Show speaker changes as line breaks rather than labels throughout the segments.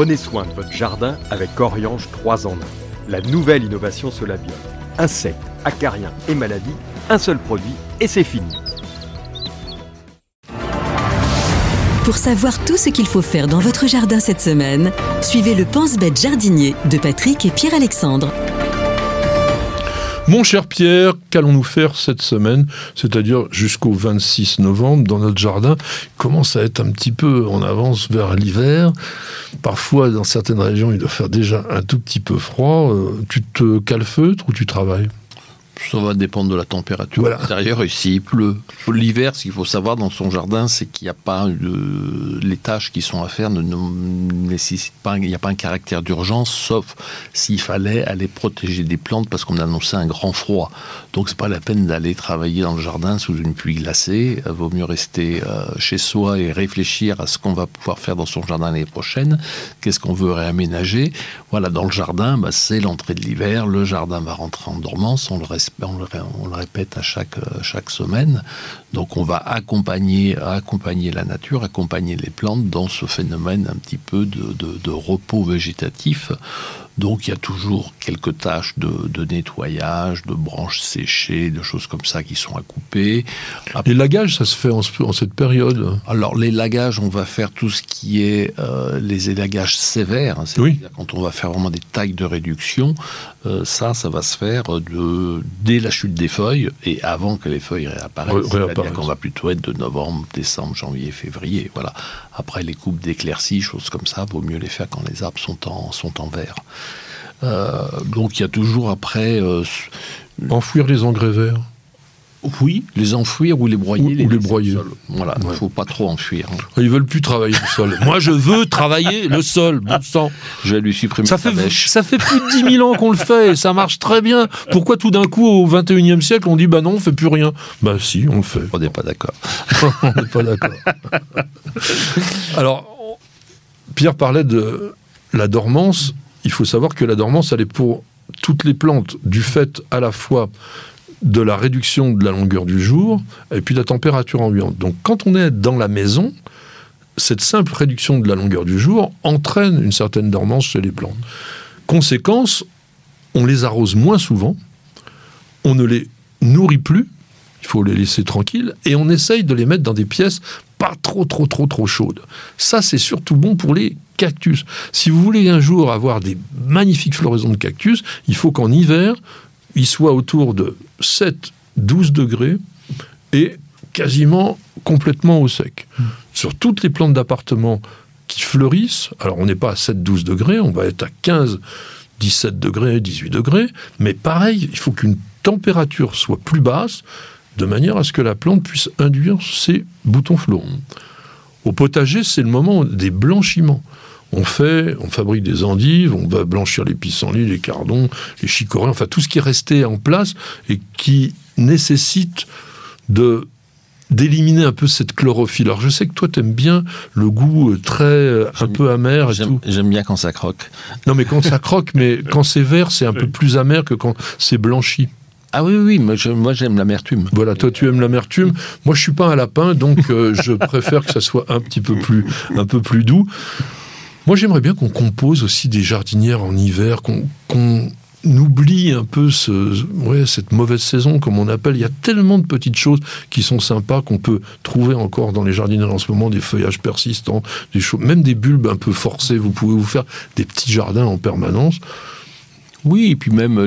Prenez soin de votre jardin avec Oriange 3 en 1. La nouvelle innovation Solabium. Insectes, acariens et maladies, un seul produit et c'est fini.
Pour savoir tout ce qu'il faut faire dans votre jardin cette semaine, suivez le Pense-Bête jardinier de Patrick et Pierre-Alexandre.
Mon cher Pierre, qu'allons-nous faire cette semaine, c'est-à-dire jusqu'au 26 novembre dans notre jardin? Commence à être un petit peu en avance vers l'hiver. Parfois, dans certaines régions, il doit faire déjà un tout petit peu froid. Euh, tu te calfeutres ou tu travailles?
Ça va dépendre de la température voilà. intérieure et s'il pleut. L'hiver, ce qu'il faut savoir dans son jardin, c'est qu'il n'y a pas les tâches qui sont à faire ne, nécessitent pas, il n'y a pas un caractère d'urgence, sauf s'il fallait aller protéger des plantes parce qu'on annonçait un grand froid. Donc c'est pas la peine d'aller travailler dans le jardin sous une pluie glacée. Il vaut mieux rester euh, chez soi et réfléchir à ce qu'on va pouvoir faire dans son jardin l'année prochaine. Qu'est-ce qu'on veut réaménager? Voilà, dans le jardin, bah, c'est l'entrée de l'hiver. Le jardin va rentrer en dormance. On le reste on le, répète à chaque, euh, semaine. Donc on va accompagner, accompagner la nature, accompagner les plantes dans ce phénomène un petit peu de repos végétatif donc il y a toujours quelques tâches de, nettoyage, de branches séchées, de choses comme ça qui sont à couper.
Les lagages, ça se fait en, cette période?
Alors les lagages, on va faire tout ce qui est euh, les élagages sévères, hein, c'est-à-dire quand on va faire vraiment des tailles de réduction. Euh, ça, ça va se faire de, dès la chute des feuilles et avant que les feuilles réapparaissent. C'est-à-dire qu'on va plutôt être de novembre, décembre, janvier, février. Voilà. Après les coupes d'éclaircies, choses comme ça, vaut mieux les faire quand les arbres sont en, sont en vert. Euh, donc il y a toujours après... Euh,
Enfouir les engrais verts
oui, les enfouir ou les broyer.
Ou les, broyer.
Voilà, il ne faut pas trop enfuir. Hein.
Ils veulent plus travailler le sol. Moi, je veux travailler le sol, bon sang.
Je vais lui supprimer
ça fait, Ça fait plus de 10 000 ans qu'on le fait et ça marche très bien. Pourquoi tout d'un coup, au 21e siècle, on dit bah non, on fait plus rien? Bah si, on le fait.
On n'est pas d'accord.
on n'est pas d'accord. Alors, Pierre parlait de la dormance il faut savoir que la dormance, elle est pour toutes les plantes, du fait à la fois de la réduction de la longueur du jour et puis de la température ambiante. Donc quand on est dans la maison, cette simple réduction de la longueur du jour entraîne une certaine dormance chez les plantes. Conséquence, on les arrose moins souvent, on ne les nourrit plus, il faut les laisser tranquilles, et on essaye de les mettre dans des pièces pas trop, trop, trop, trop chaudes. Ça, c'est surtout bon pour les cactus. Si vous voulez un jour avoir des magnifiques floraisons de cactus, il faut qu'en hiver, soit autour de 7, 12 degrés et quasiment complètement au sec. Sur toutes les plantes d'appartement qui fleurissent, alors on n'est pas à 7, 12 degrés, on va être à 15, 17 degrés, 18 degrés, mais pareil, il faut qu'une température soit plus basse de manière à ce que la plante puisse induire ses boutons fleurons. Au potager, c'est le moment des blanchiments on fait, on fabrique des endives, on va blanchir les pissenlits, les cardons, les chicorées, enfin tout ce qui est resté en place et qui nécessite de d'éliminer un peu cette chlorophylle. Alors je sais que toi tu aimes bien le goût euh, très euh, un peu amer et tout.
J'aime bien quand ça croque.
Non mais quand ça croque, mais quand c'est vert, c'est un peu plus amer que quand c'est blanchi.
Ah oui, oui, moi, moi j'aime l'amertume.
Voilà, toi tu aimes l'amertume. Moi je suis pas un lapin, donc euh, je préfère que ça soit un petit peu plus, un peu plus doux. Moi, j'aimerais bien qu'on compose aussi des jardinières en hiver, qu'on oublie un peu ce, ouais, cette mauvaise saison, comme on appelle. Il y a tellement de petites choses qui sont sympas qu'on peut trouver encore dans les jardinières en ce moment, des feuillages persistants, des choses, même des bulbes un peu forcés. Vous pouvez vous faire des petits jardins en permanence.
Oui, et puis même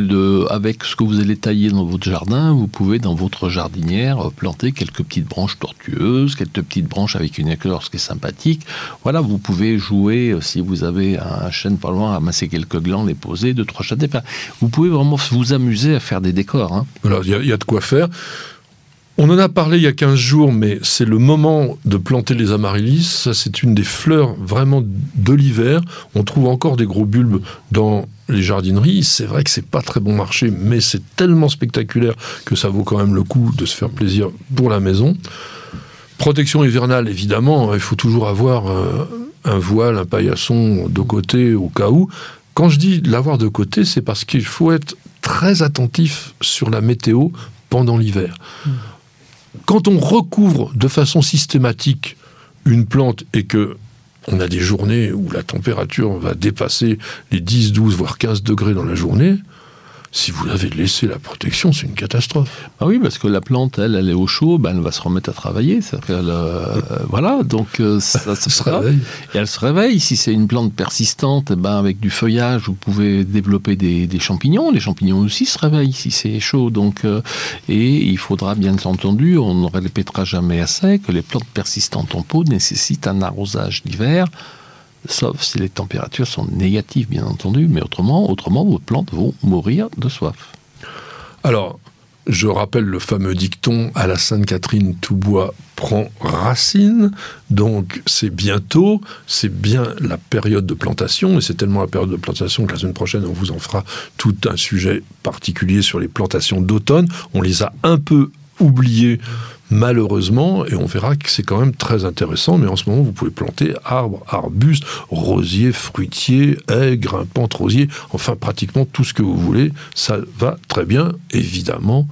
avec ce que vous allez tailler dans votre jardin, vous pouvez dans votre jardinière planter quelques petites branches tortueuses, quelques petites branches avec une écorce qui est sympathique. Voilà, vous pouvez jouer, euh, si vous avez un chêne pas loin, ramasser quelques glands, les poser, deux, trois châtaignes. vous pouvez vraiment vous amuser à faire des décors. Hein.
Voilà, il y, a de quoi faire. On en a parlé il y a 15 jours, mais c'est le moment de planter les amaryllis. Ça, c'est une des fleurs vraiment de l'hiver. On trouve encore des gros bulbes dans les jardineries. C'est vrai que c'est pas très bon marché, mais c'est tellement spectaculaire que ça vaut quand même le coup de se faire plaisir pour la maison. Protection hivernale, évidemment. Hein, il faut toujours avoir euh, un, voile, un paillasson de côté au cas où. Quand je dis l'avoir de côté, c'est parce qu'il faut être très attentif sur la météo pendant l'hiver. Mmh quand on recouvre de façon systématique une plante et que on a des journées où la température va dépasser les 10, 12, voire 15 degrés dans la journée si vous avez laissé la protection, c'est une catastrophe.
Ah oui, parce que la plante, elle, elle est au chaud, ben, elle va se remettre à travailler. Euh, voilà, donc euh, ça, se réveille. Et elle se réveille. Si c'est une plante persistante, eh ben, avec du feuillage, vous pouvez développer des, champignons. Les champignons aussi se réveillent si c'est chaud. Donc, euh, et il faudra bien entendu, on ne répétera jamais assez, que les plantes persistantes en pot nécessitent un arrosage d'hiver sauf si les températures sont négatives, bien entendu, mais autrement, autrement vos plantes vont mourir de soif.
Alors, je rappelle le fameux dicton à la Sainte-Catherine, tout bois prend racine. Donc c'est bientôt, c'est bien la période de plantation, et c'est tellement la période de plantation que la semaine prochaine, on vous en fera tout un sujet particulier sur les plantations d'automne. On les a un peu oubliées malheureusement, et on verra que c'est quand même très intéressant, mais en ce moment, vous pouvez planter arbres, arbustes, rosiers, fruitiers, haies, grimpantes, rosiers, enfin pratiquement tout ce que vous voulez, ça va très bien, évidemment,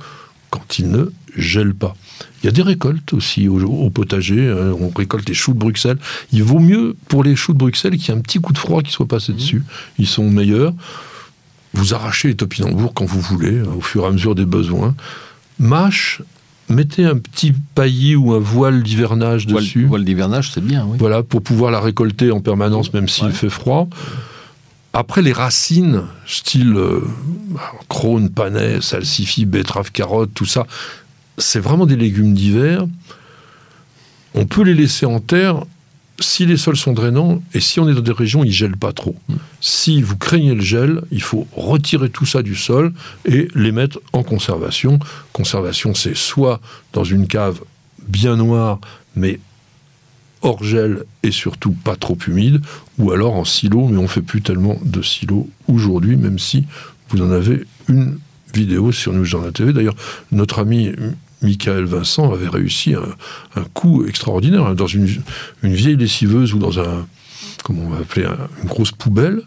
quand il ne gèle pas. Il y a des récoltes aussi au, potager. Hein, on récolte les choux de Bruxelles. Il vaut mieux pour les choux de Bruxelles qu'il y ait un petit coup de froid qui soit passé mmh. dessus. Ils sont meilleurs. Vous arrachez les topinambours quand vous voulez, hein, au fur et à mesure des besoins. Mâche, mettez un petit paillis ou un voile d'hivernage dessus.
Voile d'hivernage, c'est bien, oui.
Voilà, pour pouvoir la récolter en permanence, même s'il fait froid. Après, les racines, style euh, crône, panais, salsifis, betterave, carotte, tout ça, c'est vraiment des légumes d'hiver. On peut les laisser en terre si les sols sont drainants et si on est dans des régions où ils ne gèlent pas trop. Mm. Si vous craignez le gel, il faut retirer tout ça du sol et les mettre en conservation. Conservation, c'est soit dans une cave bien noire, mais hors gel et surtout pas trop humide, ou alors en silo, mais on fait plus tellement de silo aujourd'hui, même si vous en avez une vidéo sur Nous dans la TV. D'ailleurs, notre ami Michael Vincent avait réussi un, coup extraordinaire hein, dans une, vieille lessiveuse ou dans un, comment on va appeler, une grosse poubelle,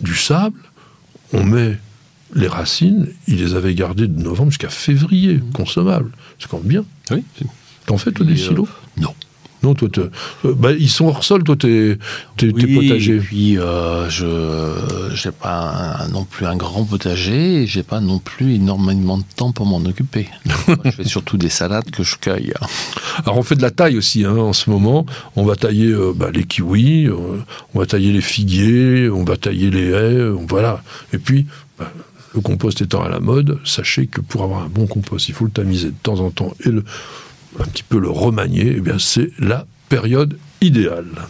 du sable. On met les racines, il les avait gardées de novembre jusqu'à février, consommables. C'est quand même bien.
Oui.
T'en fais, toi, des euh, silos?
Non.
Non, toi, euh, bah, ils sont hors sol, toi, tes, tes, potagers.
Et puis, euh, je n'ai pas non plus un grand potager, et j'ai pas non plus énormément de temps pour m'en occuper. je fais surtout des salades que je cueille.
Alors, on fait de la taille aussi, hein, en ce moment. On va tailler euh, bah, les kiwis, on va tailler les figuiers, on va tailler les haies, voilà. Et puis, bah, le compost étant à la mode, sachez que pour avoir un bon compost, il faut le tamiser de temps en temps et le un petit peu le remanier, eh bien c'est la période idéale.